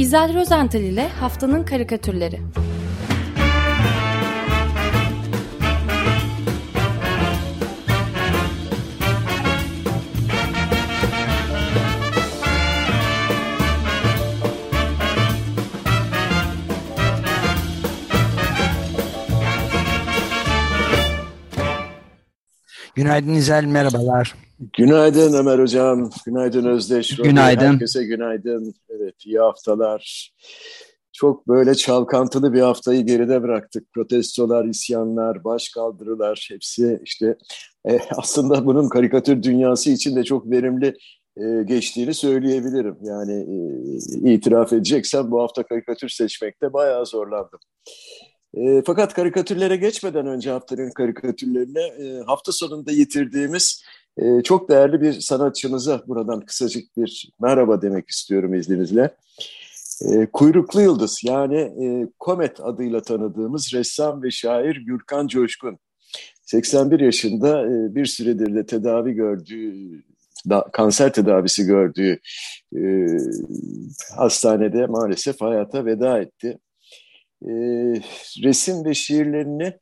İzel Rozental ile Haftanın Karikatürleri Günaydın İzel, merhabalar. Günaydın Ömer Hocam, günaydın Özdeş. Günaydın. Herkese günaydın. Evet, iyi haftalar. Çok böyle çalkantılı bir haftayı geride bıraktık. Protestolar, isyanlar, baş kaldırılar hepsi işte e, aslında bunun karikatür dünyası için de çok verimli e, geçtiğini söyleyebilirim. Yani e, itiraf edeceksem bu hafta karikatür seçmekte bayağı zorlandım. E, fakat karikatürlere geçmeden önce haftanın karikatürlerine e, hafta sonunda yitirdiğimiz e, çok değerli bir sanatçımıza buradan kısacık bir merhaba demek istiyorum izninizle. E, Kuyruklu Yıldız yani e, Komet adıyla tanıdığımız ressam ve şair Gürkan Coşkun. 81 yaşında e, bir süredir de tedavi gördüğü, kanser tedavisi gördüğü e, hastanede maalesef hayata veda etti e, resim ve şiirlerini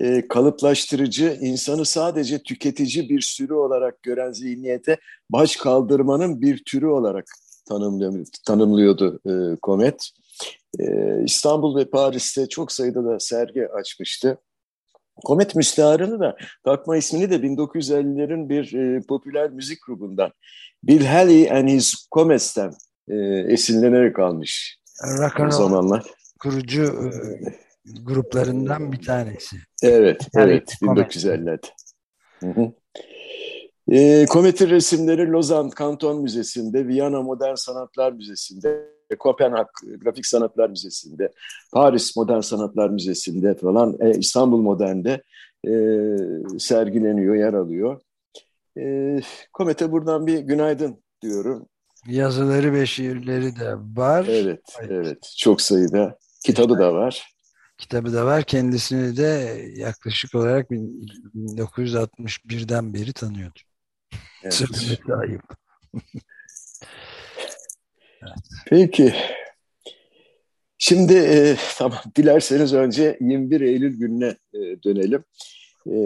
e, kalıplaştırıcı, insanı sadece tüketici bir sürü olarak gören zihniyete baş kaldırmanın bir türü olarak tanımlıyordu e, Komet. E, İstanbul ve Paris'te çok sayıda da sergi açmıştı. Komet müsteharını da takma ismini de 1950'lerin bir e, popüler müzik grubundan Bill Haley and His Comets'ten e, esinlenerek almış Rock o zamanlar kurucu e, gruplarından bir tanesi. Evet, yani evet. 1950'lerde. E, Komet'in resimleri Lozan Kanton Müzesi'nde, Viyana Modern Sanatlar Müzesi'nde, Kopenhag Grafik Sanatlar Müzesi'nde, Paris Modern Sanatlar Müzesi'nde falan, e, İstanbul Modern'de e, sergileniyor, yer alıyor. E, Komet'e buradan bir günaydın diyorum. Yazıları ve şiirleri de var. Evet, evet. Çok sayıda Kitabı da var. Kitabı da var. Kendisini de yaklaşık olarak 1961'den beri tanıyordu. Evet. Sırtını ayıp. evet. Peki. Şimdi e, tamam dilerseniz önce 21 Eylül gününe e, dönelim. E,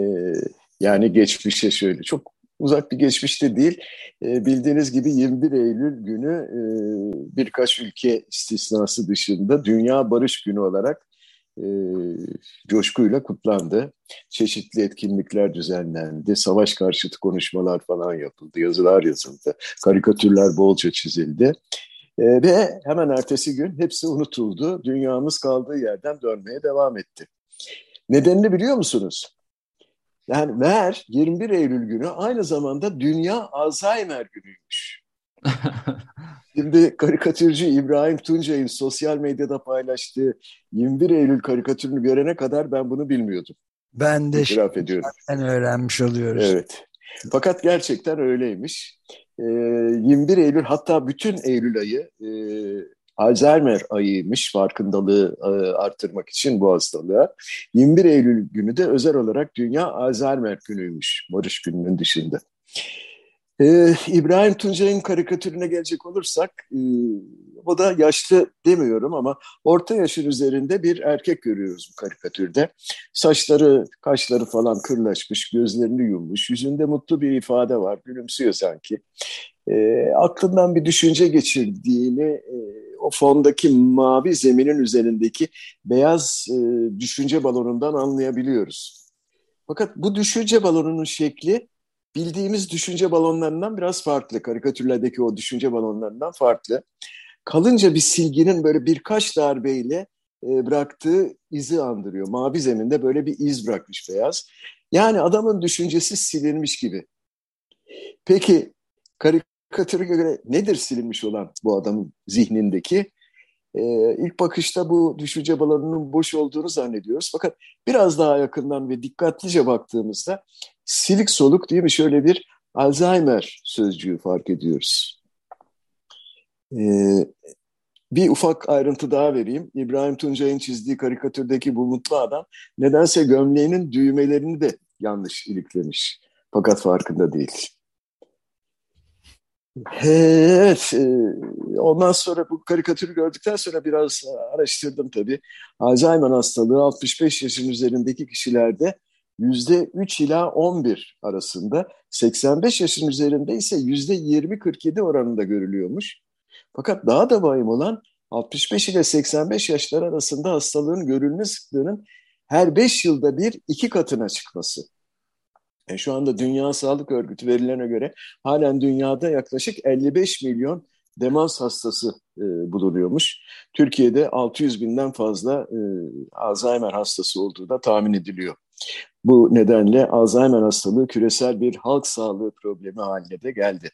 yani geçmişe şöyle çok uzak bir geçmişte değil. E, bildiğiniz gibi 21 Eylül günü e, birkaç ülke istisnası dışında Dünya Barış Günü olarak e, coşkuyla kutlandı. Çeşitli etkinlikler düzenlendi, savaş karşıtı konuşmalar falan yapıldı, yazılar yazıldı, karikatürler bolca çizildi. E, ve hemen ertesi gün hepsi unutuldu. Dünyamız kaldığı yerden dönmeye devam etti. Nedenini biliyor musunuz? Yani meğer 21 Eylül günü aynı zamanda Dünya Alzheimer günüymüş. Şimdi karikatürcü İbrahim Tuncay'ın sosyal medyada paylaştığı 21 Eylül karikatürünü görene kadar ben bunu bilmiyordum. Ben de İtiraf ediyorum. öğrenmiş oluyoruz. Evet. Fakat gerçekten öyleymiş. Ee, 21 Eylül hatta bütün Eylül ayı e, Alzheimer ayıymış farkındalığı e, artırmak için bu hastalığa. 21 Eylül günü de özel olarak Dünya Alzheimer günüymüş Barış gününün dışında. Ee, İbrahim Tuncay'ın karikatürüne gelecek olursak, e, o da yaşlı demiyorum ama orta yaşın üzerinde bir erkek görüyoruz bu karikatürde. Saçları, kaşları falan kırlaşmış, gözlerini yummuş, yüzünde mutlu bir ifade var, gülümsüyor sanki. E, aklından bir düşünce geçirdiğini, e, o fondaki mavi zeminin üzerindeki beyaz e, düşünce balonundan anlayabiliyoruz. Fakat bu düşünce balonunun şekli bildiğimiz düşünce balonlarından biraz farklı. Karikatürlerdeki o düşünce balonlarından farklı. Kalınca bir silginin böyle birkaç darbeyle e, bıraktığı izi andırıyor. Mavi zeminde böyle bir iz bırakmış beyaz. Yani adamın düşüncesi silinmiş gibi. Peki karikatüre göre nedir silinmiş olan bu adamın zihnindeki? Ee, ilk bakışta bu düşünce balonunun boş olduğunu zannediyoruz. Fakat biraz daha yakından ve dikkatlice baktığımızda silik soluk değil mi şöyle bir Alzheimer sözcüğü fark ediyoruz. Ee, bir ufak ayrıntı daha vereyim. İbrahim Tuncay'ın çizdiği karikatürdeki bu mutlu adam nedense gömleğinin düğmelerini de yanlış iliklemiş. Fakat farkında değil. Evet, e, ondan sonra bu karikatürü gördükten sonra biraz araştırdım tabii. Alzheimer hastalığı 65 yaşın üzerindeki kişilerde 3 ila 11 arasında, 85 yaşın üzerinde ise yüzde 20-47 oranında görülüyormuş. Fakat daha da vahim olan 65 ile 85 yaşlar arasında hastalığın görülme sıklığının her 5 yılda bir iki katına çıkması. E şu anda Dünya Sağlık Örgütü verilerine göre halen dünyada yaklaşık 55 milyon demans hastası e, bulunuyormuş. Türkiye'de 600 binden fazla e, Alzheimer hastası olduğu da tahmin ediliyor. Bu nedenle Alzheimer hastalığı küresel bir halk sağlığı problemi haline de geldi.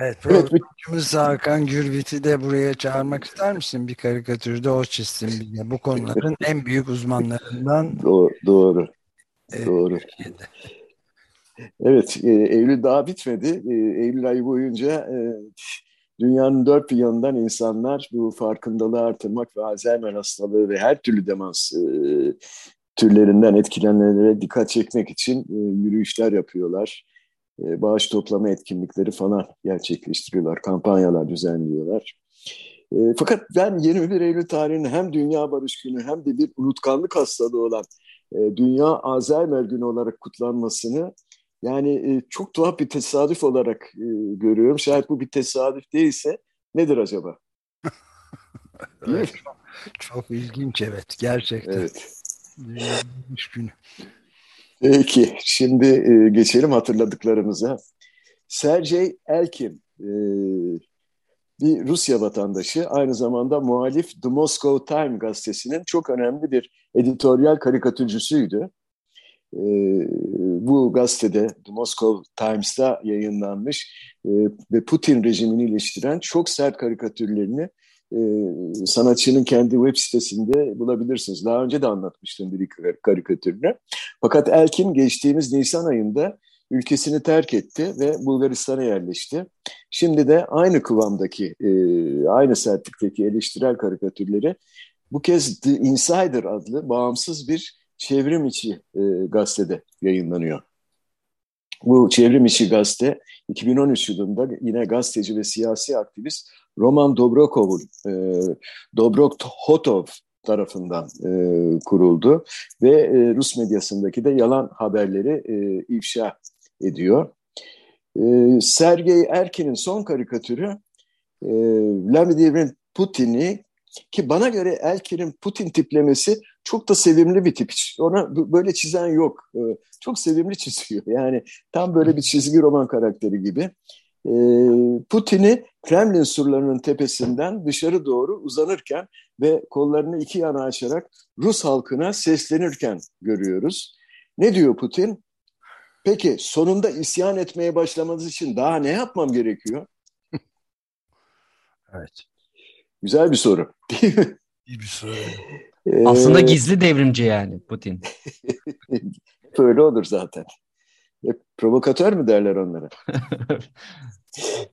Evet, programcımız evet, Hakan Gürbit'i de buraya çağırmak ister misin? Bir karikatürde o çizsin bize. Bu konuların en büyük uzmanlarından. Doğru. Doğru. Ee, doğru. Evet, e, Eylül daha bitmedi. E, Eylül ayı boyunca e, dünyanın dört bir yanından insanlar bu farkındalığı artırmak ve Alzheimer hastalığı ve her türlü demans e, türlerinden etkilenenlere dikkat çekmek için e, yürüyüşler yapıyorlar. E, bağış toplama etkinlikleri falan gerçekleştiriyorlar, kampanyalar düzenliyorlar. E, fakat ben 21 Eylül tarihini hem Dünya Barış Günü hem de bir unutkanlık hastalığı olan e, Dünya Alzheimer Günü olarak kutlanmasını yani e, çok tuhaf bir tesadüf olarak e, görüyorum. Şayet bu bir tesadüf değilse nedir acaba? evet, çok, çok ilginç evet gerçekten. Evet. Günü. Peki, şimdi e, geçelim hatırladıklarımıza. Sergey Elkin, e, bir Rusya vatandaşı, aynı zamanda muhalif The Moscow Time gazetesinin çok önemli bir editoryal karikatürcüsüydü. E, bu gazetede The Moscow Times'ta yayınlanmış e, ve Putin rejimini iliştiren çok sert karikatürlerini e, sanatçının kendi web sitesinde bulabilirsiniz. Daha önce de anlatmıştım bir karikatürünü. Fakat Elkin geçtiğimiz Nisan ayında ülkesini terk etti ve Bulgaristan'a yerleşti. Şimdi de aynı kıvamdaki, e, aynı sertlikteki eleştirel karikatürleri bu kez The Insider adlı bağımsız bir çevrim içi e, gazetede yayınlanıyor. Bu çevrim içi gazete 2013 yılında yine gazeteci ve siyasi aktivist Roman Dobrokov'un, e, Dobrokhotov tarafından e, kuruldu ve e, Rus medyasındaki de yalan haberleri e, ifşa ediyor. E, Sergey Erkin'in son karikatürü e, Vladimir Putin'i ki bana göre Erkin'in Putin tiplemesi çok da sevimli bir tip. Ona böyle çizen yok. E, çok sevimli çiziyor. Yani tam böyle bir çizgi roman karakteri gibi. E, Putin'i Kremlin surlarının tepesinden dışarı doğru uzanırken ve kollarını iki yana açarak Rus halkına seslenirken görüyoruz. Ne diyor Putin? Peki sonunda isyan etmeye başlamanız için daha ne yapmam gerekiyor? evet. Güzel bir soru. İyi bir soru. Aslında gizli devrimci yani Putin. Böyle olur zaten. E, provokatör mü derler onlara?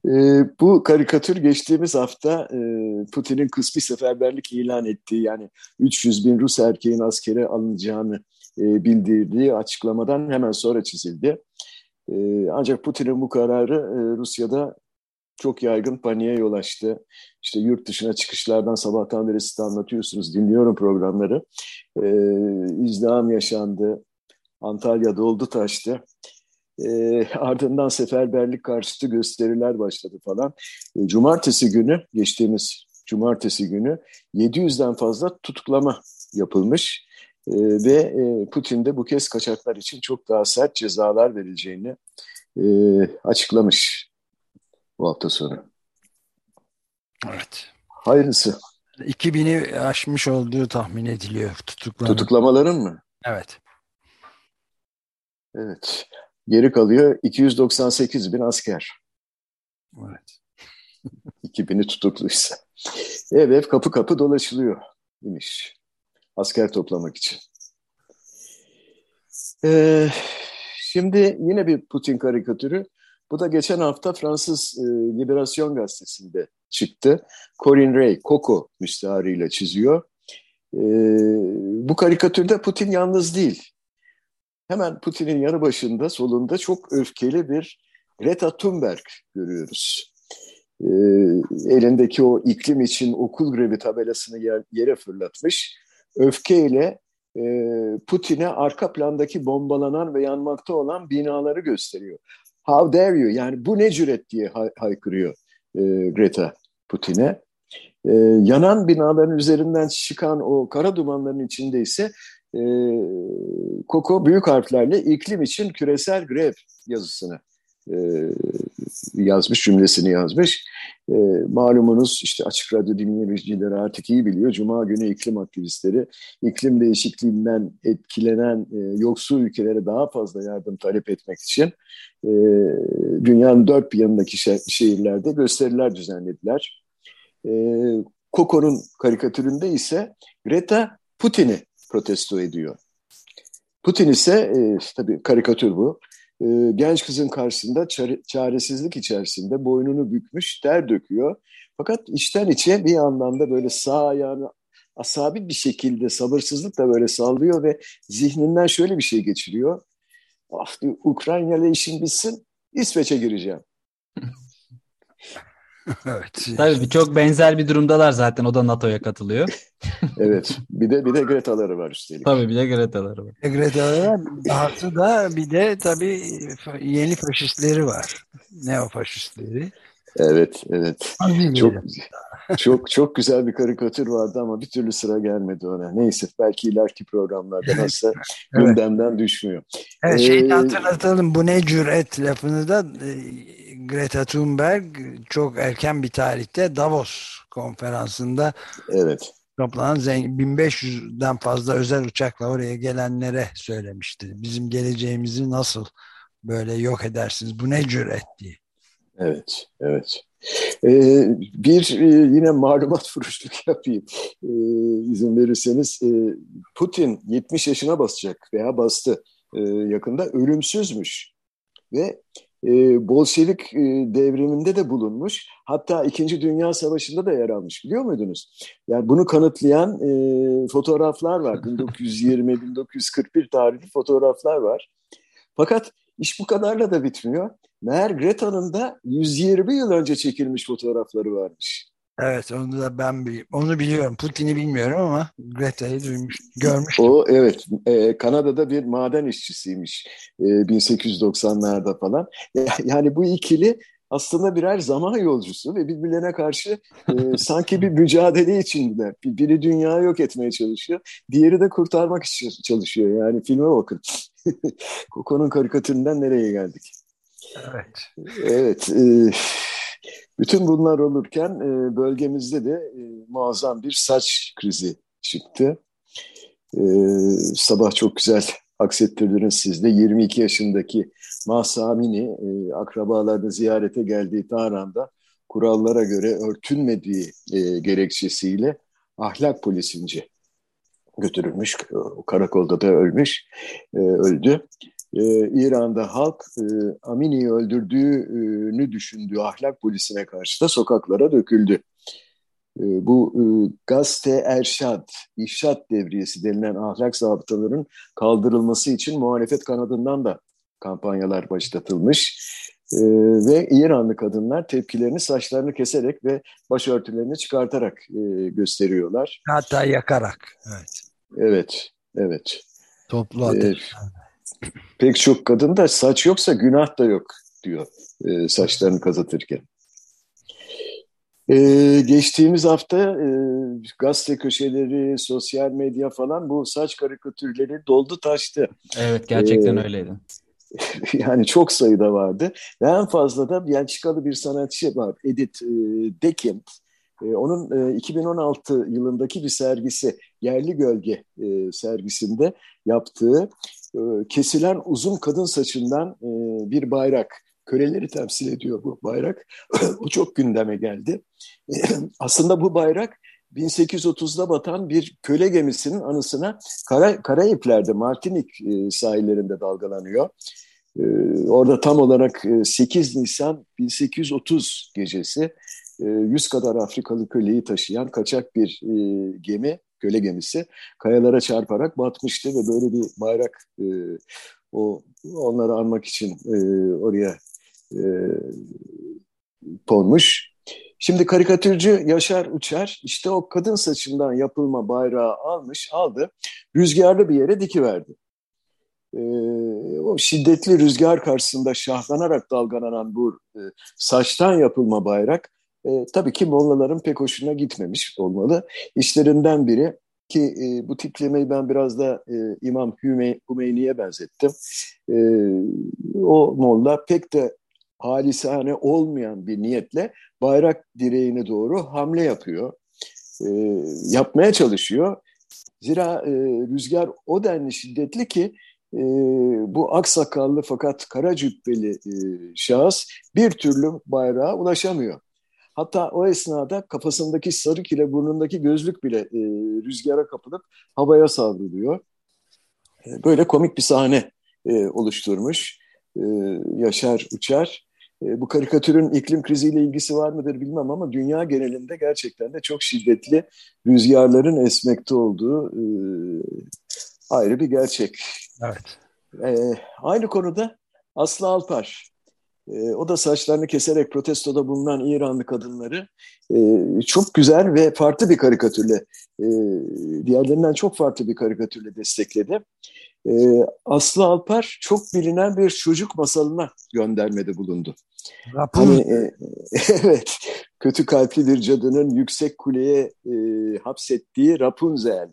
e, bu karikatür geçtiğimiz hafta e, Putin'in kısmi seferberlik ilan ettiği yani 300 bin Rus erkeğin askere alınacağını e, bildirdiği açıklamadan hemen sonra çizildi. E, ancak Putin'in bu kararı e, Rusya'da çok yaygın paniğe yol açtı. İşte yurt dışına çıkışlardan sabahtan beri size anlatıyorsunuz, dinliyorum programları. E, izdiham yaşandı, Antalya doldu taştı. E, ardından seferberlik karşıtı gösteriler başladı falan. E, cumartesi günü, geçtiğimiz cumartesi günü 700'den fazla tutuklama yapılmış. E, ve e, Putin de bu kez kaçaklar için çok daha sert cezalar verileceğini e, açıklamış bu hafta sonu. Evet. Hayırlısı. 2000'i aşmış olduğu tahmin ediliyor tutuklama. Tutuklamaların mı? Evet. Evet. Geri kalıyor 298 bin asker. Evet. 2000'i tutukluysa. Ev ev kapı kapı dolaşılıyor demiş. Asker toplamak için. Ee, şimdi yine bir Putin karikatürü. Bu da geçen hafta Fransız e, Liberasyon gazetesinde çıktı. Corinne Ray, Coco müstaharıyla çiziyor. E, bu karikatürde Putin yalnız değil. Hemen Putin'in yanı başında, solunda çok öfkeli bir Greta Thunberg görüyoruz. E, elindeki o iklim için okul grevi tabelasını yer, yere fırlatmış. Öfkeyle e, Putin'e arka plandaki bombalanan ve yanmakta olan binaları gösteriyor. How dare you? Yani bu ne cüret diye hay haykırıyor e, Greta Putin'e. E, yanan binaların üzerinden çıkan o kara dumanların içinde ise e, Koko büyük harflerle iklim için küresel grev yazısını e, yazmış, cümlesini yazmış. E, malumunuz işte Açık Radyo dinleyicileri artık iyi biliyor. Cuma günü iklim aktivistleri iklim değişikliğinden etkilenen e, yoksul ülkelere daha fazla yardım talep etmek için e, dünyanın dört bir yanındaki şehirlerde gösteriler düzenlediler. E, Koko'nun karikatüründe ise Greta Putin'i protesto ediyor. Putin ise e, tabii karikatür bu e, genç kızın karşısında çaresizlik içerisinde boynunu bükmüş, ter döküyor. Fakat içten içe bir anlamda böyle sağ ayağını asabi bir şekilde sabırsızlıkla böyle sallıyor ve zihninden şöyle bir şey geçiriyor. Ah Ukrayna ile işin bitsin, İsveç'e gireceğim. evet. Tabii çok benzer bir durumdalar zaten. O da NATO'ya katılıyor. evet. Bir de bir de Greta'ları var üstelik. Tabii bir de Greta'ları var. E, Greta'ları var. Dahası da bir de tabii yeni faşistleri var. Neofaşistleri. Evet, evet. Çok çok çok güzel bir karikatür vardı ama bir türlü sıra gelmedi ona. Neyse belki ileriki programlarda nasıl evet. gündemden düşmüyor. Evet, şeyi ee, hatırlatalım bu ne cüret lafını da e, Greta Thunberg çok erken bir tarihte Davos konferansında evet. toplanan 1500'den fazla özel uçakla oraya gelenlere söylemişti. Bizim geleceğimizi nasıl böyle yok edersiniz? Bu ne cüret diye. Evet, evet. Ee, bir e, yine malumat furuşluk yapayım ee, izin verirseniz. Ee, Putin 70 yaşına basacak veya bastı ee, yakında ölümsüzmüş ve e, Bolşevik e, devriminde de bulunmuş. Hatta İkinci Dünya Savaşı'nda da yer almış biliyor muydunuz? Yani bunu kanıtlayan e, fotoğraflar var. 1920-1941 tarihli fotoğraflar var. Fakat iş bu kadarla da bitmiyor. Meğer Greta'nın da 120 yıl önce çekilmiş fotoğrafları varmış. Evet onu da ben onu biliyorum. Putin'i bilmiyorum ama Greta'yı duymuş, görmüştüm. O evet e, Kanada'da bir maden işçisiymiş e, 1890'larda falan. E, yani bu ikili aslında birer zaman yolcusu ve birbirlerine karşı e, sanki bir mücadele içindeler. Biri dünyayı yok etmeye çalışıyor, diğeri de kurtarmak için çalışıyor. Yani filme bakın. Koko'nun karikatüründen nereye geldik? Evet. Evet. E, bütün bunlar olurken e, bölgemizde de e, muazzam bir saç krizi çıktı. E, sabah çok güzel aksettirdiniz siz de 22 yaşındaki Mahsamini e, akrabalarını ziyarete geldiği Tahran'da kurallara göre örtünmediği e, gerekçesiyle ahlak polisince götürülmüş. Karakolda da ölmüş, e, öldü e, İran'da halk e, Amini'yi öldürdüğünü düşündüğü ahlak polisine karşı da sokaklara döküldü. E, bu e, gazete erşad, ifşat devriyesi denilen ahlak zabıtaların kaldırılması için muhalefet kanadından da kampanyalar başlatılmış. Ee, ve İranlı kadınlar tepkilerini saçlarını keserek ve başörtülerini çıkartarak e, gösteriyorlar. Hatta yakarak. Evet. Evet, evet. Toplu ateş. Ee, pek çok kadın da saç yoksa günah da yok diyor e, saçlarını kazatırken. E, geçtiğimiz hafta e, gazete köşeleri, sosyal medya falan bu saç karikatürleri doldu taştı. Evet gerçekten e, öyleydi. yani çok sayıda vardı. Ve en fazla da Belçikalı bir sanatçı var Edith e, Dekind. E, onun e, 2016 yılındaki bir sergisi Yerli Gölge e, sergisinde yaptığı e, kesilen uzun kadın saçından e, bir bayrak. Köleleri temsil ediyor bu bayrak. bu çok gündeme geldi. Aslında bu bayrak 1830'da batan bir köle gemisinin anısına Kara, Karayipler'de Martinik e, sahillerinde dalgalanıyor. Orada tam olarak 8 Nisan 1830 gecesi 100 kadar Afrikalı köleyi taşıyan kaçak bir gemi köle gemisi kayalara çarparak batmıştı ve böyle bir bayrak e, o onları anmak için e, oraya e, konmuş. Şimdi karikatürcü Yaşar Uçar işte o kadın saçından yapılma bayrağı almış, aldı, rüzgarlı bir yere dikiverdi. Ee, o şiddetli rüzgar karşısında şahlanarak dalgalanan bu e, saçtan yapılma bayrak e, tabii ki Mollaların pek hoşuna gitmemiş olmalı. İşlerinden biri ki e, bu tiplemeyi ben biraz da e, İmam Hümeyni'ye benzettim. E, o Molla pek de halisane olmayan bir niyetle bayrak direğine doğru hamle yapıyor. E, yapmaya çalışıyor. Zira e, rüzgar o denli şiddetli ki e, bu aksakallı fakat kara cübbeli e, şahıs bir türlü bayrağa ulaşamıyor. Hatta o esnada kafasındaki sarık ile burnundaki gözlük bile e, rüzgara kapılıp havaya savruluyor. E, böyle komik bir sahne e, oluşturmuş e, Yaşar Uçar. E, bu karikatürün iklim kriziyle ilgisi var mıdır bilmem ama dünya genelinde gerçekten de çok şiddetli rüzgarların esmekte olduğu e, ayrı bir gerçek. Evet. E, aynı konuda Aslı Alpar. E, o da saçlarını keserek protestoda bulunan İranlı kadınları e, çok güzel ve farklı bir karikatürle, e, diğerlerinden çok farklı bir karikatürle destekledi. E, Aslı Alpar çok bilinen bir çocuk masalına göndermede bulundu. Hani, e, evet, kötü kalpli bir cadının yüksek kuleye e, hapsettiği Rapunzel.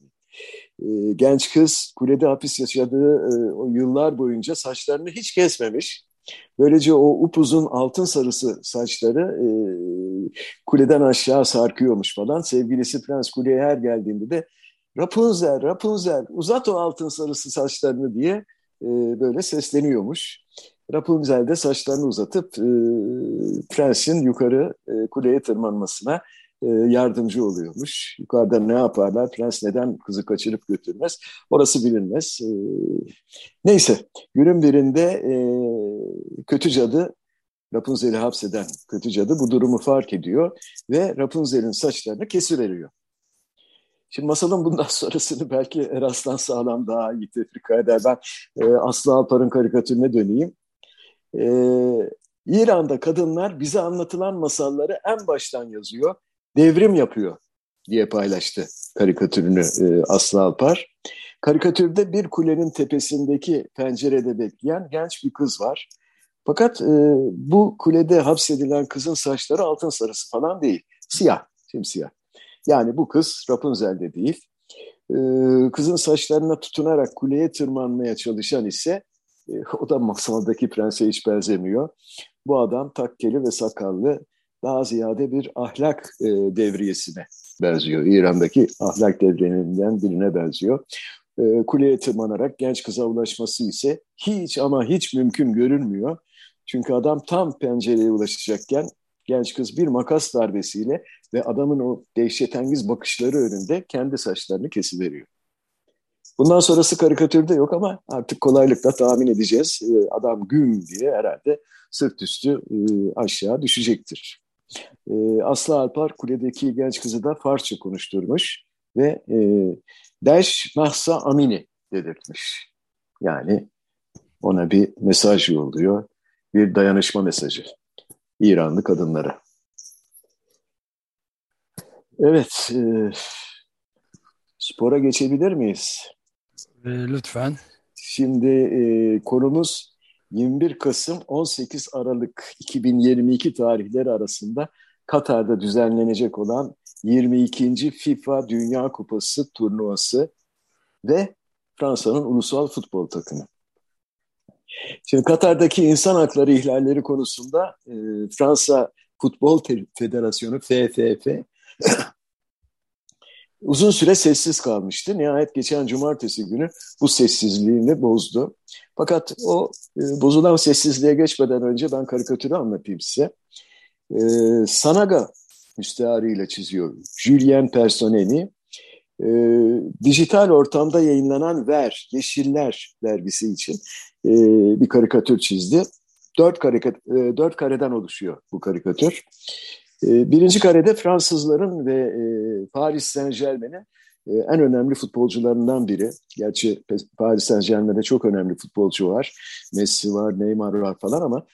E, genç kız kulede hapis yaşadığı e, o yıllar boyunca saçlarını hiç kesmemiş. Böylece o upuzun altın sarısı saçları e, kuleden aşağı sarkıyormuş falan. Sevgilisi Prens kuleye her geldiğinde de Rapunzel, Rapunzel uzat o altın sarısı saçlarını diye e, böyle sesleniyormuş. Rapunzel de saçlarını uzatıp e, prensin yukarı e, kuleye tırmanmasına e, yardımcı oluyormuş. Yukarıda ne yaparlar? Prens neden kızı kaçırıp götürmez? Orası bilinmez. E, neyse, günün birinde e, kötü cadı Rapunzel'i hapseden kötü cadı bu durumu fark ediyor ve Rapunzel'in saçlarını kesiveriyor. Şimdi masalın bundan sonrasını belki Eraslan Sağlam daha iyi tefrika eder. Ben e, Aslı Alpar'ın karikatürüne döneyim. E, İran'da kadınlar bize anlatılan masalları en baştan yazıyor devrim yapıyor diye paylaştı karikatürünü e, Aslı Alpar. Karikatürde bir kulenin tepesindeki pencerede bekleyen genç bir kız var. Fakat e, bu kulede hapsedilen kızın saçları altın sarısı falan değil. Siyah, simsiyah. Yani bu kız Rapunzel de değil. E, kızın saçlarına tutunarak kuleye tırmanmaya çalışan ise e, o da masaldaki prense hiç benzemiyor. Bu adam takkeli ve sakallı daha ziyade bir ahlak e, devriyesine benziyor. İran'daki ahlak devrelerinden birine benziyor. E, kuleye tırmanarak genç kıza ulaşması ise hiç ama hiç mümkün görünmüyor. Çünkü adam tam pencereye ulaşacakken genç kız bir makas darbesiyle ve adamın o dehşetengiz bakışları önünde kendi saçlarını kesiveriyor. Bundan sonrası karikatürde yok ama artık kolaylıkla tahmin edeceğiz. E, adam güm diye herhalde sırt üstü e, aşağı düşecektir. E, Aslı Alpar kuledeki genç kızı da Farsça konuşturmuş ve e, Deş Mahsa Amini dedirtmiş. Yani ona bir mesaj yolluyor, bir dayanışma mesajı İranlı kadınlara. Evet, e, spora geçebilir miyiz? E, lütfen. Şimdi e, konumuz 21 Kasım 18 Aralık 2022 tarihleri arasında Katar'da düzenlenecek olan 22. FIFA Dünya Kupası turnuvası ve Fransa'nın ulusal futbol takımı. Şimdi Katar'daki insan hakları ihlalleri konusunda e, Fransa Futbol Federasyonu FFF uzun süre sessiz kalmıştı. Nihayet geçen cumartesi günü bu sessizliğini bozdu. Fakat o e, bozulan sessizliğe geçmeden önce ben karikatürü anlatayım size. E, Sanaga müstearıyla çiziyor. Julien Personeni e, dijital ortamda yayınlanan Ver, Yeşiller dergisi için e, bir karikatür çizdi. Dört, karikat, e, dört kareden oluşuyor bu karikatür. E, birinci karede Fransızların ve e, Paris Saint Germain'in e, en önemli futbolcularından biri. Gerçi Paris Saint Germain'de çok önemli futbolcu var. Messi var, Neymar var falan ama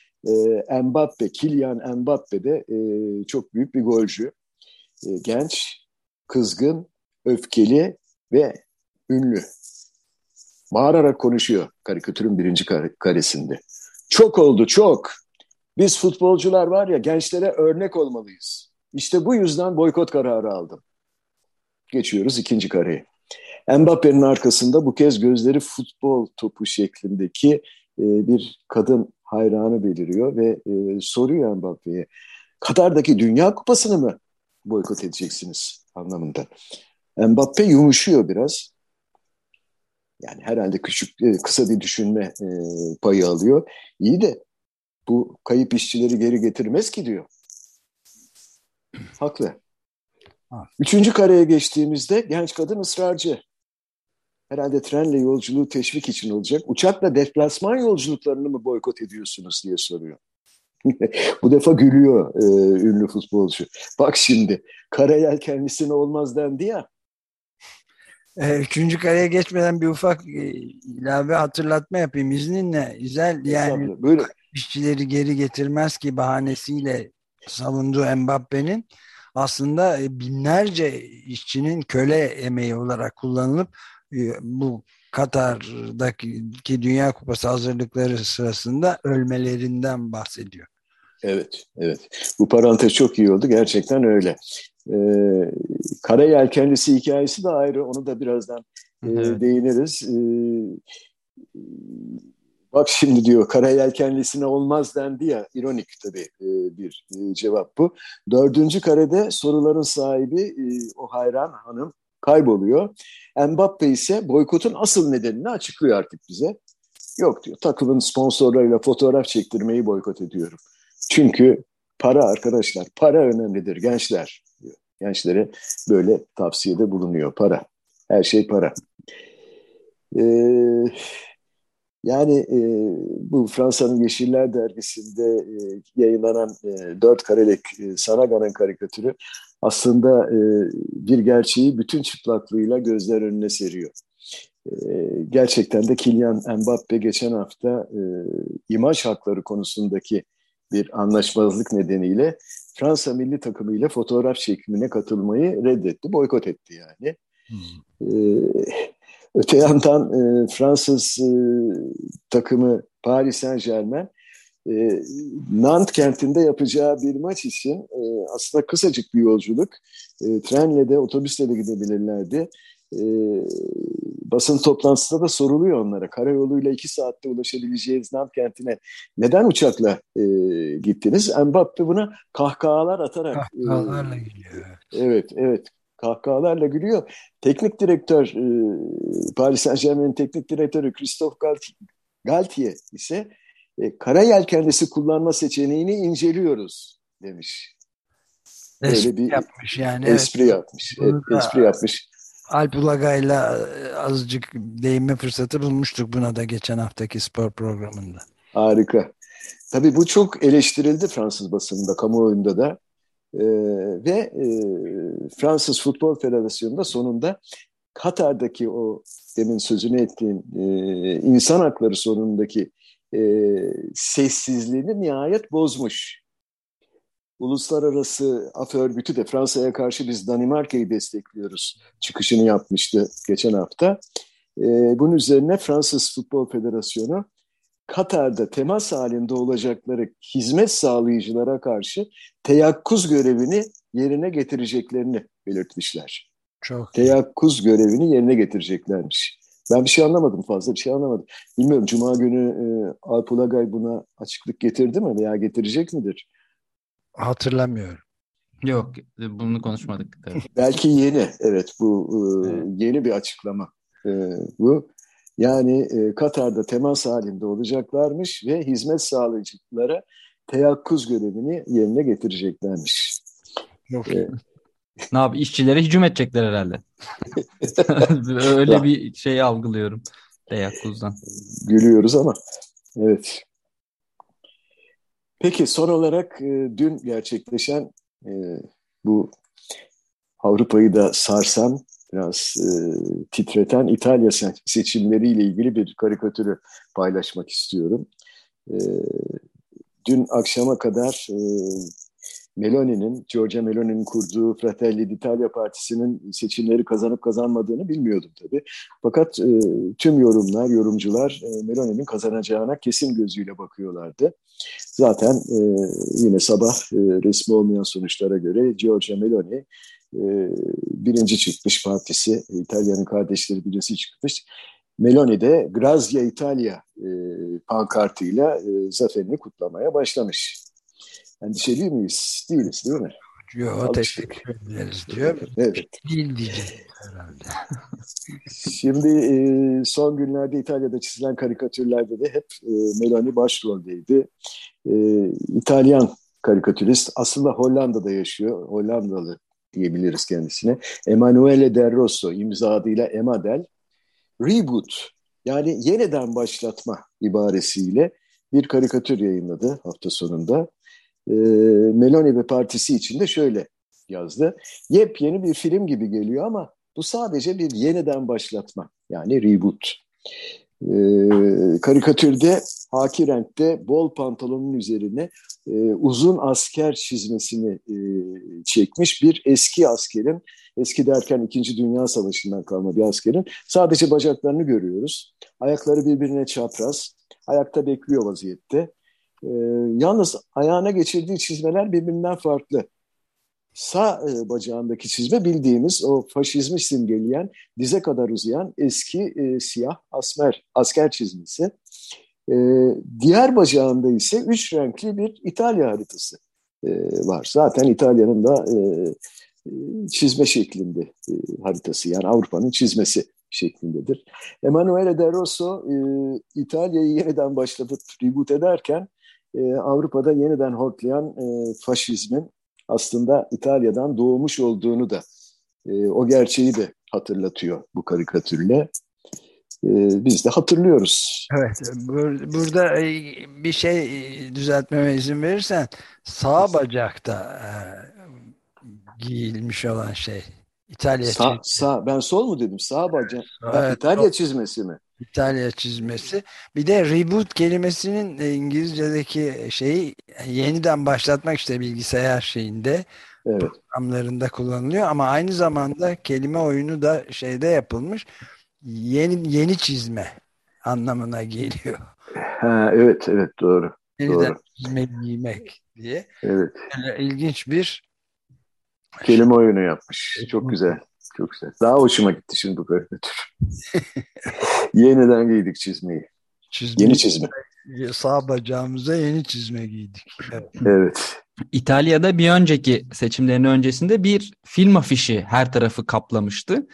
E, Mbappe, Kylian Mbappe de çok büyük bir golcü. Genç, kızgın, öfkeli ve ünlü. Bağırarak konuşuyor karikatürün birinci karesinde. Çok oldu çok. Biz futbolcular var ya gençlere örnek olmalıyız. İşte bu yüzden boykot kararı aldım. Geçiyoruz ikinci kareye. Mbappe'nin arkasında bu kez gözleri futbol topu şeklindeki e, bir kadın hayranı beliriyor ve e, soruyor Mbappe'ye Katar'daki Dünya Kupası'nı mı boykot edeceksiniz anlamında. Mbappe yumuşuyor biraz. Yani herhalde küçük e, kısa bir düşünme e, payı alıyor. İyi de bu kayıp işçileri geri getirmez ki diyor. Haklı. Üçüncü kareye geçtiğimizde genç kadın ısrarcı. Herhalde trenle yolculuğu teşvik için olacak. Uçakla deplasman yolculuklarını mı boykot ediyorsunuz diye soruyor. Bu defa gülüyor e, ünlü futbolcu. Bak şimdi kara yelkenlisine olmaz dendi ya. E, üçüncü kareye geçmeden bir ufak e, ilave hatırlatma yapayım izninle. güzel yani böyle işçileri geri getirmez ki bahanesiyle savunduğu Mbappe'nin aslında e, binlerce işçinin köle emeği olarak kullanılıp bu Katar'daki Dünya Kupası hazırlıkları sırasında ölmelerinden bahsediyor. Evet, evet. Bu parantez çok iyi oldu. Gerçekten öyle. Ee, kara yelkenlisi hikayesi de ayrı. Onu da birazdan e, değiniriz. Ee, bak şimdi diyor kara yelkenlisine olmaz dendi ya. ironik tabii e, bir e, cevap bu. Dördüncü karede soruların sahibi e, o hayran hanım kayboluyor. Mbappe ise boykotun asıl nedenini açıklıyor artık bize. Yok diyor takımın sponsorlarıyla fotoğraf çektirmeyi boykot ediyorum. Çünkü para arkadaşlar, para önemlidir gençler diyor. Gençlere böyle tavsiyede bulunuyor. Para. Her şey para. Ee, yani e, bu Fransa'nın Yeşiller dergisinde e, yayınlanan e, dört karelik e, Sanaga'nın karikatürü aslında e, bir gerçeği bütün çıplaklığıyla gözler önüne seriyor. E, gerçekten de Kylian Mbappe geçen hafta e, imaj hakları konusundaki bir anlaşmazlık nedeniyle Fransa milli takımı ile fotoğraf çekimine katılmayı reddetti, boykot etti yani. Hmm. Ee, öte yandan e, Fransız e, takımı Paris Saint Germain e, Nant kentinde yapacağı bir maç için e, aslında kısacık bir yolculuk. E, trenle de otobüsle de gidebilirlerdi. E, basın toplantısında da soruluyor onlara. Karayoluyla iki saatte ulaşabileceğiniz Nant kentine neden uçakla e, gittiniz? Mbappe buna kahkahalar atarak. Kahkahalarla e, gülüyor. Evet, evet. Kahkahalarla gülüyor. Teknik direktör, e, Paris Saint Germain'in teknik direktörü Christophe Galtier ise e, kara yelkenlisi kullanma seçeneğini inceliyoruz demiş. Böyle bir yapmış yani. Espri evet. yapmış. Evet, espri yapmış. Alp Ulagay'la e, azıcık değinme fırsatı bulmuştuk buna da geçen haftaki spor programında. Harika. Tabii bu çok eleştirildi Fransız basınında, kamuoyunda da. Ee, ve e, Fransız Futbol Federasyonu da sonunda Katar'daki o demin sözünü ettiğim e, insan hakları sorunundaki e, sessizliğini nihayet bozmuş. Uluslararası Af Örgütü de Fransa'ya karşı biz Danimarka'yı destekliyoruz çıkışını yapmıştı geçen hafta. E, bunun üzerine Fransız Futbol Federasyonu Katar'da temas halinde olacakları hizmet sağlayıcılara karşı teyakkuz görevini yerine getireceklerini belirtmişler. Çok. Teyakkuz görevini yerine getireceklermiş. Ben bir şey anlamadım fazla bir şey anlamadım. Bilmiyorum Cuma günü e, Alp Ulagay buna açıklık getirdi mi veya getirecek midir? Hatırlamıyorum. Yok bunu konuşmadık. Tabii. Belki yeni evet bu e, evet. yeni bir açıklama e, bu. Yani e, Katar'da temas halinde olacaklarmış ve hizmet sağlayıcılara teyakkuz görevini yerine getireceklermiş. Yok. E, ne yap işçilere hücum edecekler herhalde. Öyle bir şey algılıyorum Teyakkuz'dan. Gülüyoruz ama evet. Peki son olarak e, dün gerçekleşen e, bu Avrupa'yı da sarsan biraz e, titreten İtalya seçimleriyle ilgili bir karikatürü paylaşmak istiyorum. E, dün akşama kadar e, Meloni'nin, Giorgia Meloni'nin kurduğu Fratelli d'Italia Partisi'nin seçimleri kazanıp kazanmadığını bilmiyordum tabii. Fakat e, tüm yorumlar, yorumcular e, Meloni'nin kazanacağına kesin gözüyle bakıyorlardı. Zaten e, yine sabah e, resmi olmayan sonuçlara göre Giorgia Meloni birinci çıkmış partisi, İtalya'nın kardeşleri birisi çıkmış. Meloni de Grazia Italia e, pankartıyla e, zaferini kutlamaya başlamış. Endişeli miyiz? Değiliz değil mi? Yok teşekkür ederiz diyor. evet. Değil diyeceğiz herhalde. Şimdi e, son günlerde İtalya'da çizilen karikatürlerde de hep e, Meloni başroldeydi. E, İtalyan karikatürist aslında Hollanda'da yaşıyor. Hollandalı diyebiliriz kendisine. Emanuele Del Rosso imza adıyla Emadel Reboot yani yeniden başlatma ibaresiyle bir karikatür yayınladı hafta sonunda e, Meloni ve partisi için de şöyle yazdı. Yepyeni bir film gibi geliyor ama bu sadece bir yeniden başlatma yani reboot. E, karikatürde haki renkte bol pantolonun üzerine e, uzun asker çizmesini e, çekmiş bir eski askerin, eski derken 2. Dünya Savaşı'ndan kalma bir askerin sadece bacaklarını görüyoruz. Ayakları birbirine çapraz, ayakta bekliyor vaziyette. E, yalnız ayağına geçirdiği çizmeler birbirinden farklı. Sağ e, bacağındaki çizme bildiğimiz o faşizmi simgeleyen dize kadar uzayan eski e, siyah asmer asker çizmesi. E, diğer bacağında ise üç renkli bir İtalya haritası e, var. Zaten İtalya'nın da e, e çizme şeklinde haritası yani Avrupa'nın çizmesi şeklindedir. Emanuele De Rosso İtalya'yı yeniden başlatıp reboot ederken Avrupa'da yeniden hortlayan faşizmin aslında İtalya'dan doğmuş olduğunu da o gerçeği de hatırlatıyor bu karikatürle. E, biz de hatırlıyoruz. Evet, bur burada e, bir şey e, düzeltmeme izin verirsen sağ bacakta e, giyilmiş olan şey. İtalya sağ, sağ, ben sol mu dedim? Sağ bacak. Evet, İtalya çizmesi mi? İtalya çizmesi. Bir de reboot kelimesinin İngilizce'deki şeyi yeniden başlatmak işte bilgisayar şeyinde evet. programlarında kullanılıyor ama aynı zamanda kelime oyunu da şeyde yapılmış. Yeni yeni çizme anlamına geliyor. Ha, evet evet doğru. Yeniden doğru. çizme giymek diye. Evet. Yani ilginç bir kelime oyunu yapmış. Çok güzel. Çok güzel. Daha hoşuma gitti şimdi bu karikatür. Yeniden giydik çizmeyi. Çizme, yeni çizme. Sağ bacağımıza yeni çizme giydik. Evet. evet. İtalya'da bir önceki seçimlerin öncesinde bir film afişi her tarafı kaplamıştı.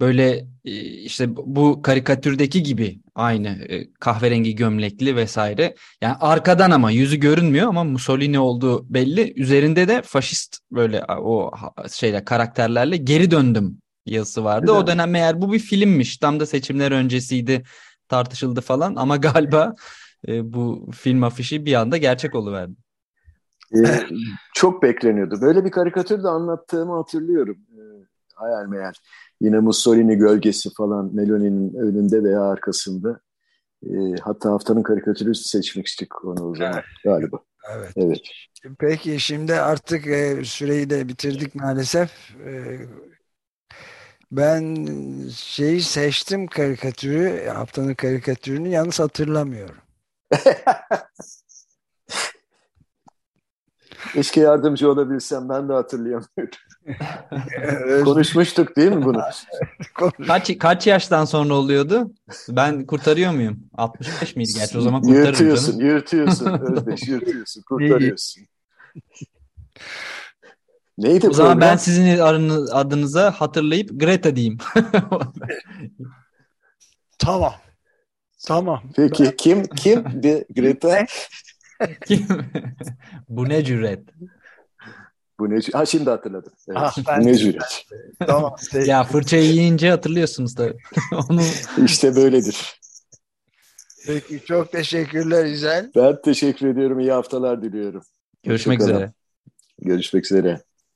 Böyle e, işte bu karikatürdeki gibi aynı e, kahverengi gömlekli vesaire. Yani arkadan ama yüzü görünmüyor ama Mussolini olduğu belli. Üzerinde de faşist böyle o şeyle karakterlerle geri döndüm yazısı vardı. Güzel. O dönem eğer bu bir filmmiş. Tam da seçimler öncesiydi tartışıldı falan ama galiba e, bu film afişi bir anda gerçek oluverdi. Ee, çok bekleniyordu. Böyle bir karikatür de anlattığımı hatırlıyorum. Ee, hayal meyal. Yine Mussolini gölgesi falan Meloni'nin önünde veya arkasında. E, hatta haftanın karikatürü seçmiştik onu o zaman evet. galiba. Evet. evet. Peki şimdi artık e, süreyi de bitirdik maalesef. E, ben şeyi seçtim karikatürü, haftanın karikatürünü yalnız hatırlamıyorum. Keşke yardımcı olabilsem ben de hatırlayamıyorum. Konuşmuştuk değil mi bunu? kaç kaç yaştan sonra oluyordu? Ben kurtarıyor muyum? 65 miydi gerçi o zaman kurtarırım Yırtıyorsun, canım. yırtıyorsun Özdeş, yırtıyorsun, kurtarıyorsun. Neydi o program? zaman ben sizin adınıza hatırlayıp Greta diyeyim. tamam. Tamam. Peki ben... kim kim bir Greta? kim? Bu ne cüret? Bu ne Ha şimdi hatırladım. Evet. Ah, ben ne cüret. tamam. ya fırçayı yiyince hatırlıyorsunuz da. Onu... İşte böyledir. Peki çok teşekkürler İzel. Ben teşekkür ediyorum. İyi haftalar diliyorum. Görüşmek üzere. Görüşmek üzere.